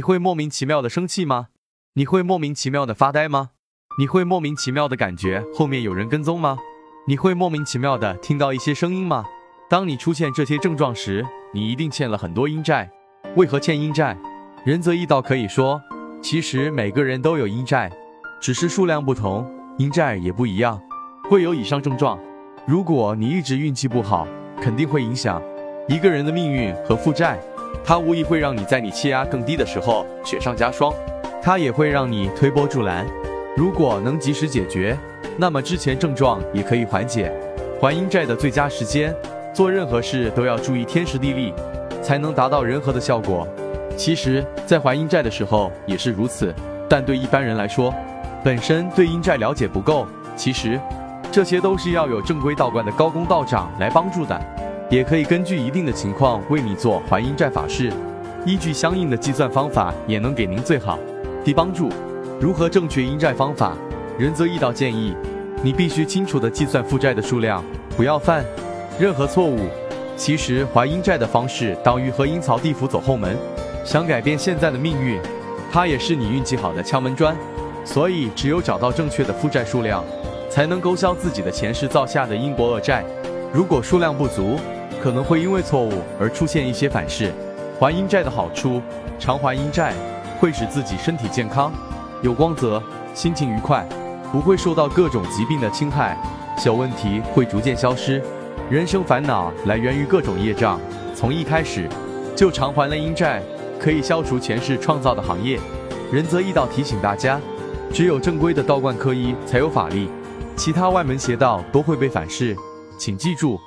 你会莫名其妙的生气吗？你会莫名其妙的发呆吗？你会莫名其妙的感觉后面有人跟踪吗？你会莫名其妙的听到一些声音吗？当你出现这些症状时，你一定欠了很多阴债。为何欠阴债？仁泽义道可以说，其实每个人都有阴债，只是数量不同，阴债也不一样，会有以上症状。如果你一直运气不好，肯定会影响一个人的命运和负债。它无疑会让你在你气压更低的时候雪上加霜，它也会让你推波助澜。如果能及时解决，那么之前症状也可以缓解。还阴债的最佳时间，做任何事都要注意天时地利，才能达到人和的效果。其实，在还阴债的时候也是如此，但对一般人来说，本身对阴债了解不够，其实这些都是要有正规道观的高功道长来帮助的。也可以根据一定的情况为你做还阴债法事，依据相应的计算方法，也能给您最好的帮助。如何正确阴债方法？仁泽义道建议，你必须清楚地计算负债的数量，不要犯任何错误。其实还阴债的方式等于和阴曹地府走后门，想改变现在的命运，它也是你运气好的敲门砖。所以只有找到正确的负债数量，才能勾销自己的前世造下的因果恶债。如果数量不足，可能会因为错误而出现一些反噬。还阴债的好处，常还阴债会使自己身体健康，有光泽，心情愉快，不会受到各种疾病的侵害，小问题会逐渐消失。人生烦恼来源于各种业障，从一开始就偿还了阴债，可以消除前世创造的行业。仁泽义道提醒大家，只有正规的道观科医才有法力，其他外门邪道都会被反噬，请记住。